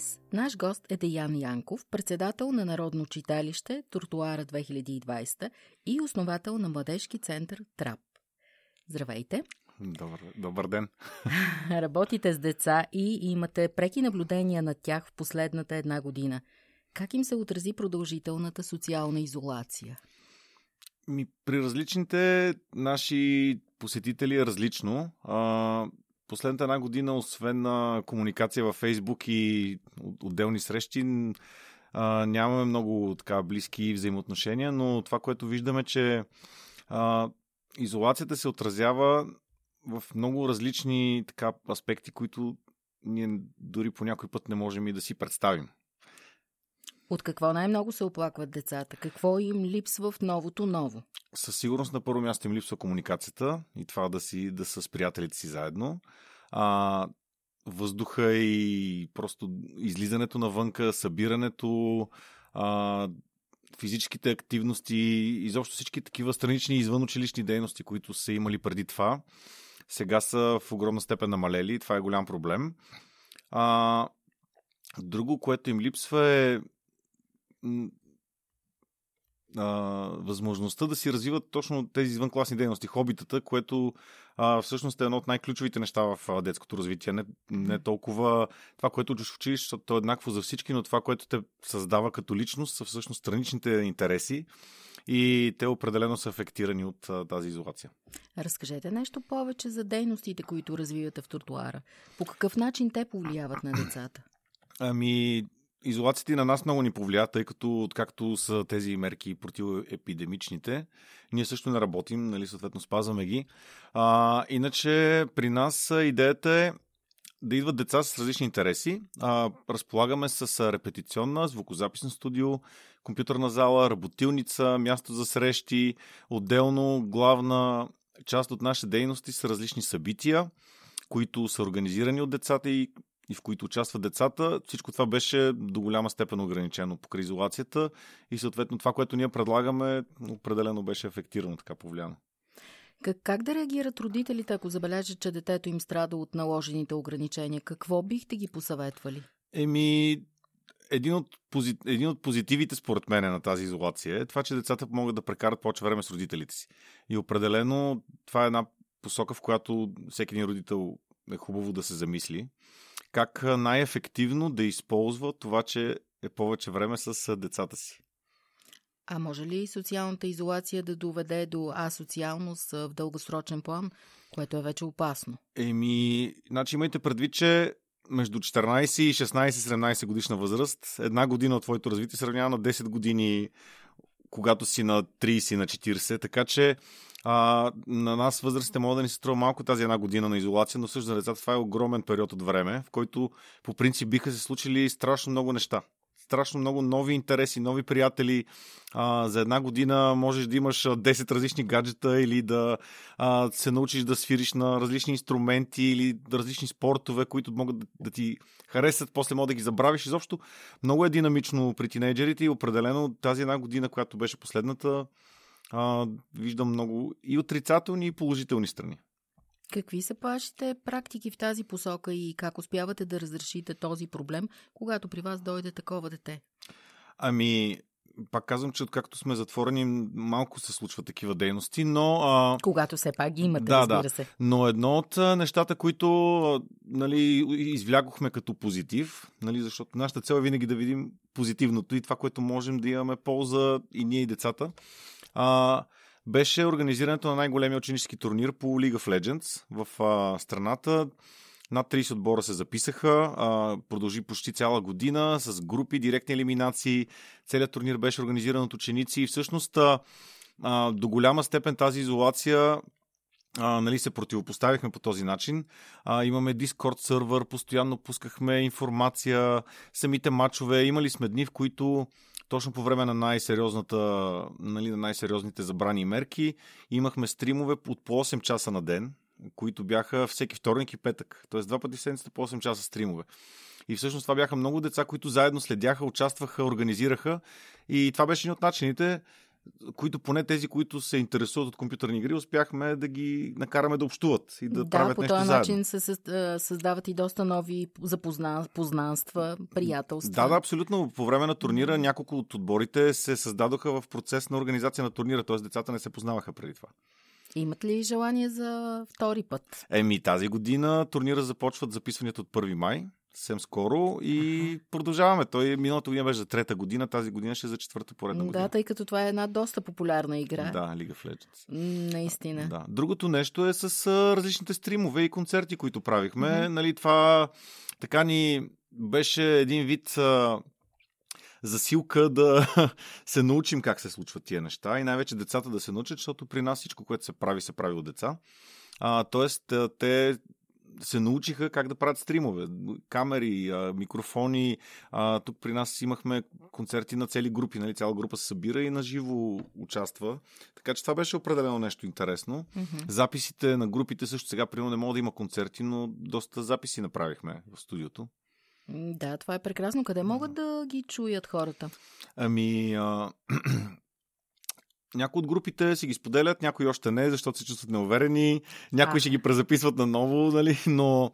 Днес наш гост е Деян Янков, председател на Народно читалище Тортуара 2020 и основател на младежки център ТРАП. Здравейте! Добър, добър ден! Работите с деца и имате преки наблюдения над тях в последната една година. Как им се отрази продължителната социална изолация? Ми, при различните наши посетители е различно. А, последната една година, освен на комуникация във Фейсбук и отделни срещи, нямаме много така близки взаимоотношения, но това, което виждаме, че изолацията се отразява в много различни така, аспекти, които ние дори по някой път не можем и да си представим. От какво най-много се оплакват децата? Какво им липсва в новото ново? Със сигурност на първо място им липсва комуникацията и това да, си, да са с приятелите си заедно. А, въздуха и просто излизането навънка, събирането, а, физическите активности, изобщо всички такива странични извънучилищни дейности, които са имали преди това, сега са в огромна степен намалели. Това е голям проблем. А, друго, което им липсва е а, възможността да си развиват точно тези извънкласни дейности, хобитата, което а, всъщност е едно от най-ключовите неща в а, детското развитие. Не, не толкова това, което учиш в училище, защото то е еднакво за всички, но това, което те създава като личност, са всъщност страничните интереси и те определено са афектирани от а, тази изолация. Разкажете нещо повече за дейностите, които развивате в тротуара. По какъв начин те повлияват на децата? Ами, изолацията на нас много ни повлия, тъй като откакто са тези мерки противоепидемичните, ние също не работим, нали, съответно спазваме ги. А, иначе при нас идеята е да идват деца с различни интереси. А, разполагаме с репетиционна, звукозаписна студио, компютърна зала, работилница, място за срещи, отделно главна част от нашите дейности са различни събития, които са организирани от децата и и в които участват децата, всичко това беше до голяма степен ограничено по изолацията и съответно това, което ние предлагаме, определено беше ефектирано, така повлияно. Как, как да реагират родителите, ако забележат, че детето им страда от наложените ограничения? Какво бихте ги посъветвали? Еми, един от, пози... един от позитивите, според мен, на тази изолация е това, че децата могат да прекарат повече време с родителите си. И определено това е една посока, в която всеки един родител е хубаво да се замисли как най-ефективно да използва това, че е повече време с децата си. А може ли социалната изолация да доведе до асоциалност в дългосрочен план, което е вече опасно? Еми, значи имайте предвид, че между 14 и 16-17 годишна възраст, една година от твоето развитие се равнява на 10 години, когато си на 30 на 40, така че а, на нас възрастите могат да ни се струва малко тази една година на изолация, но също за децата това е огромен период от време, в който по принцип биха се случили страшно много неща. Страшно много нови интереси, нови приятели. А, за една година можеш да имаш 10 различни гаджета или да а, се научиш да свириш на различни инструменти или различни спортове, които могат да, да ти харесат, после могат да ги забравиш. Изобщо много е динамично при тинейджерите и определено тази една година, която беше последната, а, виждам много и отрицателни, и положителни страни. Какви са вашите практики в тази посока и как успявате да разрешите този проблем, когато при вас дойде такова дете? Ами, пак казвам, че откакто сме затворени, малко се случват такива дейности, но... А... Когато все пак ги имате, да, разбира да. се. Но едно от нещата, които нали, извлякохме като позитив, нали, защото нашата цел е винаги да видим позитивното и това, което можем да имаме полза и ние и децата, а, беше организирането на най-големия ученически турнир по League of Legends в а, страната. Над 30 отбора се записаха. А, продължи почти цяла година с групи, директни елиминации. Целият турнир беше организиран от ученици и всъщност а, до голяма степен тази изолация а, нали, се противопоставихме по този начин. А, имаме Discord сервер, постоянно пускахме информация, самите матчове. Имали сме дни, в които точно по време на най-сериозната, нали, на най-сериозните забрани мерки, имахме стримове от по 8 часа на ден, които бяха всеки вторник и петък. Тоест два пъти в седмицата по 8 часа стримове. И всъщност това бяха много деца, които заедно следяха, участваха, организираха. И това беше един от начините които поне тези, които се интересуват от компютърни игри, успяхме да ги накараме да общуват и да, да правят по нещо този заедно. начин се създават и доста нови запозна... познанства, приятелства. Да, да, абсолютно. По време на турнира няколко от отборите се създадоха в процес на организация на турнира, т.е. децата не се познаваха преди това. Имат ли желание за втори път? Еми, тази година турнира започват записванията от 1 май съвсем скоро и продължаваме. Той миналата година беше за трета година, тази година ще е за четвърта поредна година. Да, тъй като това е една доста популярна игра. Да, League of Legends. Наистина. Да. Другото нещо е с различните стримове и концерти, които правихме. Mm-hmm. Нали, това така ни беше един вид засилка да се научим как се случват тия неща и най-вече децата да се научат, защото при нас всичко, което се прави, се прави от деца. А, тоест, те се научиха как да правят стримове. Камери, микрофони. Тук при нас имахме концерти на цели групи. Нали? Цяла група се събира и наживо участва. Така че това беше определено нещо интересно. Mm-hmm. Записите на групите също сега, примерно, не мога да има концерти, но доста записи направихме в студиото. Да, това е прекрасно. Къде могат да ги чуят хората? Ами, а... Някои от групите си ги споделят, някои още не, защото се чувстват неуверени, някои а. ще ги презаписват наново, нали? но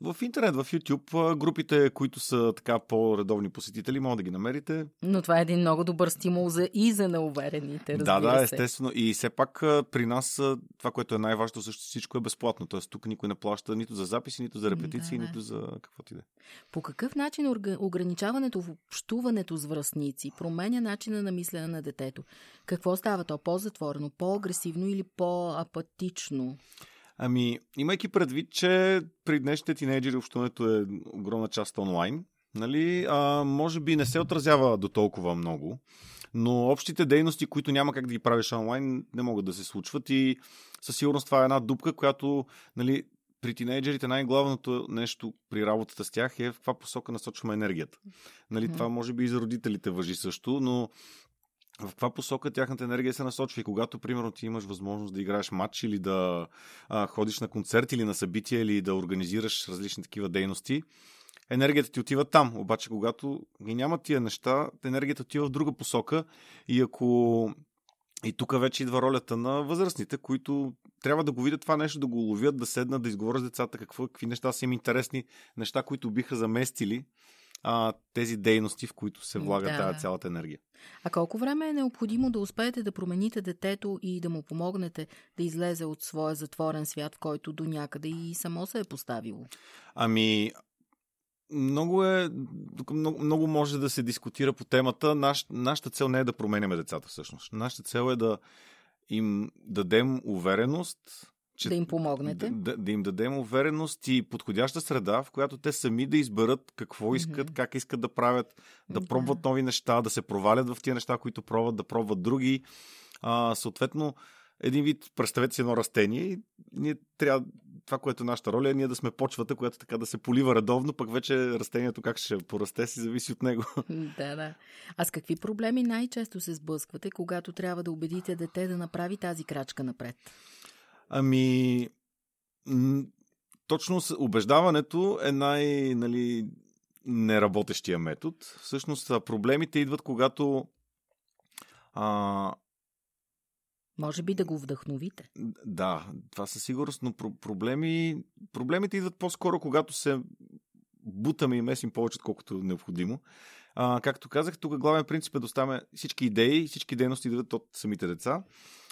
в интернет, в YouTube, групите, които са така по-редовни посетители, могат да ги намерите. Но това е един много добър стимул за и за неуверените, Да, да, се. естествено. И все пак при нас това, което е най-важно, също всичко е безплатно. Тоест тук никой не плаща нито за записи, нито за репетиции, да, да. нито за каквото и да е. По какъв начин ограничаването в общуването с връзници променя начина на мислене на детето? Какво става то? По-затворено, по-агресивно или по-апатично? Ами, имайки предвид, че при днешните тинейджери общуването е огромна част онлайн, нали, а, може би не се отразява до толкова много, но общите дейности, които няма как да ги правиш онлайн, не могат да се случват и със сигурност това е една дупка, която нали, при тинейджерите най-главното нещо при работата с тях е в каква посока насочваме енергията. Нали, mm-hmm. Това може би и за родителите въжи също, но в каква посока тяхната енергия се насочва. И когато, примерно, ти имаш възможност да играеш матч или да а, ходиш на концерт или на събития или да организираш различни такива дейности, енергията ти отива там. Обаче, когато ги няма тия неща, енергията отива в друга посока и ако и тук вече идва ролята на възрастните, които трябва да го видят това нещо, да го ловят, да седнат, да изговорят с децата какво, какви неща са им интересни, неща, които биха заместили а, тези дейности, в които се влага да, тази цялата енергия. А колко време е необходимо да успеете да промените детето и да му помогнете да излезе от своя затворен свят, в който до някъде и само се е поставило? Ами, много е. Много, много може да се дискутира по темата. Наш, нашата цел не е да променяме децата, всъщност. Нашата цел е да им дадем увереност, че, да им помогнете. Да, да им дадем увереност и подходяща среда, в която те сами да изберат какво искат, mm-hmm. как искат да правят, да пробват нови неща, да се провалят в тия неща, които пробват, да пробват други. А, съответно, един вид, представете си едно растение и ние трябва, това, което е нашата роля, е ние да сме почвата, която така да се полива редовно, пък вече растението как ще порасте си зависи от него. Да, да. А с какви проблеми най-често се сблъсквате, когато трябва да убедите дете да направи тази крачка напред? Ами, точно убеждаването е най- нали, неработещия метод. Всъщност проблемите идват, когато а, може би да го вдъхновите. Да, това със сигурност, но про- проблеми, проблемите идват по-скоро, когато се бутаме и месим повече, отколкото е необходимо. А, както казах, тук главен принцип е да оставяме всички идеи, всички дейности идват от самите деца.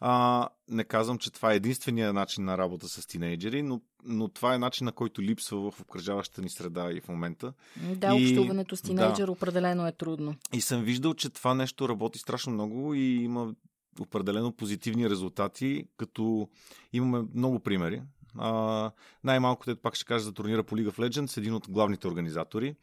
А, не казвам, че това е единствения начин на работа с тинейджери, но, но това е начин на който липсва в обкръжаващата ни среда и в момента. Да, и, общуването с тинейджер да, определено е трудно. И съм виждал, че това нещо работи страшно много и има определено позитивни резултати, като имаме много примери. А, най-малкото, пак ще кажа за турнира по League of Legends, един от главните организатори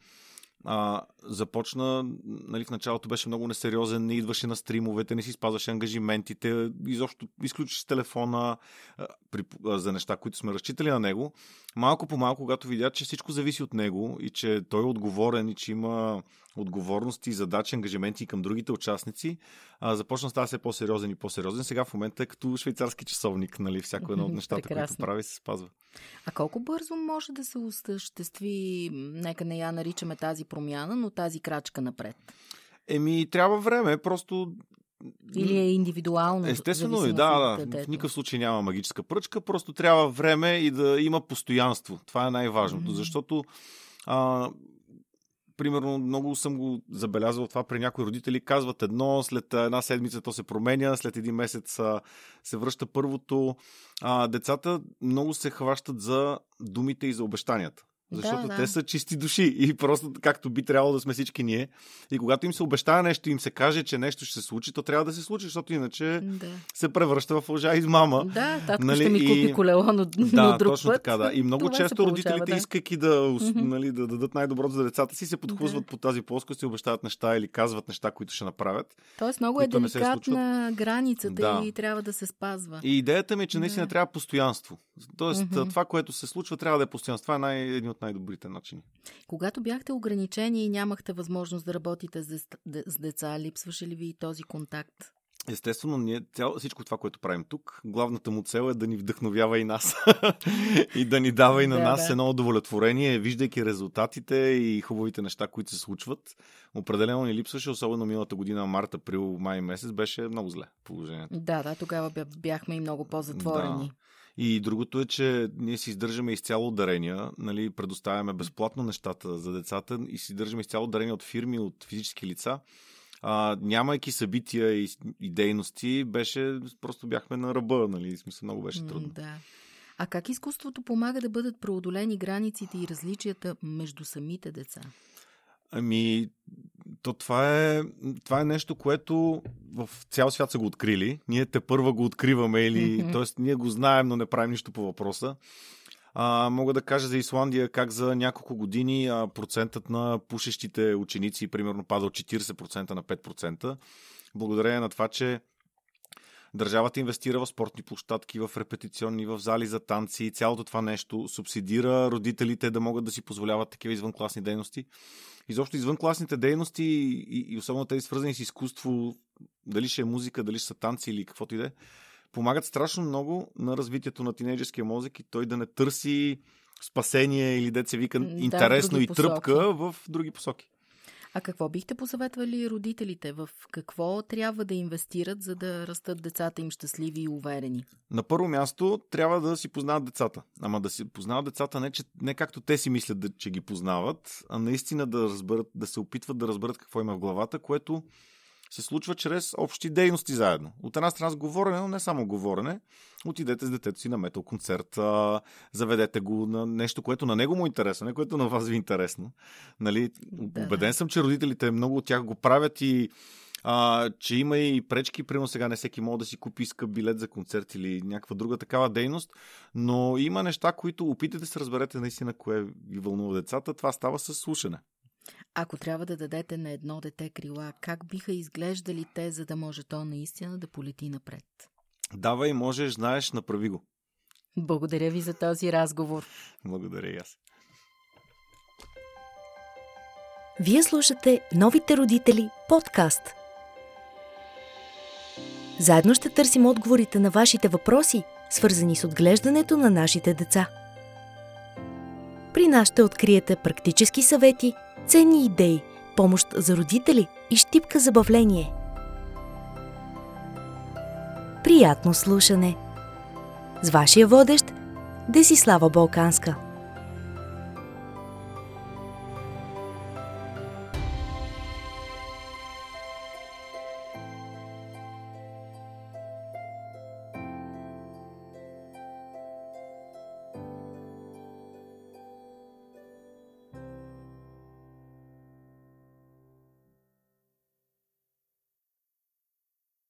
а, започна, нали, в началото беше много несериозен, не идваше на стримовете, не си спазваше ангажиментите, изобщо изключваше телефона а, при, а, за неща, които сме разчитали на него. Малко по малко, когато видя, че всичко зависи от него и че той е отговорен и че има отговорности, задачи, ангажименти към другите участници, а, започна става все по-сериозен и по-сериозен. Сега в момента е като швейцарски часовник, нали, всяко едно от нещата, които прави, се спазва. А колко бързо може да се осъществи, нека не я наричаме тази промяна, но тази крачка напред? Еми, трябва време, просто или е индивидуално? Естествено е, да, да. В никакъв случай няма магическа пръчка, просто трябва време и да има постоянство. Това е най-важното, mm-hmm. защото а, примерно, много съм го забелязал това при някои родители. Казват едно, след една седмица то се променя, след един месец се връща първото. А, децата много се хващат за думите и за обещанията. Защото да, да. те са чисти души и просто както би трябвало да сме всички ние. И когато им се обещава нещо, им се каже, че нещо ще се случи, то трябва да се случи, защото иначе да. се превръща в лъжа и мама. Да, татко нали? ще ми купи колело, но, да, но друг точно път. така, да. И много Това често родителите, да. искайки да, нали, да дадат най-доброто за децата си, се подхлъзват да. по тази плоскост и обещават неща или казват неща, които ще направят. Тоест много е деликатна границата да. и трябва да се спазва. И идеята ми е, че наистина да. трябва постоянство. Тоест, mm-hmm. това, което се случва, трябва да е постоянство. Това е най- от най-добрите начини. Когато бяхте ограничени и нямахте възможност да работите с, деца, липсваше ли ви този контакт? Естествено, ние цяло, всичко това, което правим тук, главната му цел е да ни вдъхновява и нас. и да ни дава и на да, нас да. едно удовлетворение, виждайки резултатите и хубавите неща, които се случват. Определено ни липсваше, особено миналата година, март, април, май месец, беше много зле положението. Да, да, тогава бяхме и много по-затворени. Да. И другото е, че ние си издържаме изцяло дарения, нали, предоставяме безплатно нещата за децата и си издържаме изцяло дарения от фирми, от физически лица. А, нямайки събития и, и дейности, беше, просто бяхме на ръба, нали, смисъл много беше трудно. Да. А как изкуството помага да бъдат преодолени границите и различията между самите деца? Ами, то това е, това е нещо, което в цял свят са го открили. Ние те първа го откриваме или, mm-hmm. т.е. ние го знаем, но не правим нищо по въпроса. А, мога да кажа за Исландия как за няколко години а, процентът на пушещите ученици примерно пада от 40% на 5%. Благодарение на това, че Държавата инвестира в спортни площадки, в репетиционни, в зали за танци, цялото това нещо субсидира родителите да могат да си позволяват такива извънкласни дейности. Изобщо извънкласните дейности и, и особено тези свързани с изкуство, дали ще е музика, дали ще са танци или каквото и да е, помагат страшно много на развитието на тинейджерския мозък и той да не търси спасение или деца вика да, интересно и тръпка в други посоки. А какво бихте посъветвали родителите? В какво трябва да инвестират, за да растат децата им щастливи и уверени? На първо място трябва да си познават децата. Ама да си познават децата не, че, не както те си мислят, че ги познават, а наистина да разберат, да се опитват да разберат какво има в главата, което се случва чрез общи дейности заедно. От една страна с говорене, но не само говорене. Отидете с детето си на метал концерт, а, заведете го на нещо, което на него му е интересно, не което на вас ви е интересно. Нали? Да. Убеден съм, че родителите много от тях го правят и а, че има и пречки, примерно сега не всеки може да си купи скъп билет за концерт или някаква друга такава дейност, но има неща, които опитате да се разберете наистина кое ви вълнува децата. Това става с слушане. Ако трябва да дадете на едно дете крила, как биха изглеждали те, за да може то наистина да полети напред? Давай, можеш, знаеш, направи го. Благодаря ви за този разговор. Благодаря и аз. Вие слушате Новите родители подкаст. Заедно ще търсим отговорите на вашите въпроси, свързани с отглеждането на нашите деца. При нас ще откриете практически съвети – ценни идеи, помощ за родители и щипка забавление. Приятно слушане! С вашия водещ Десислава Балканска.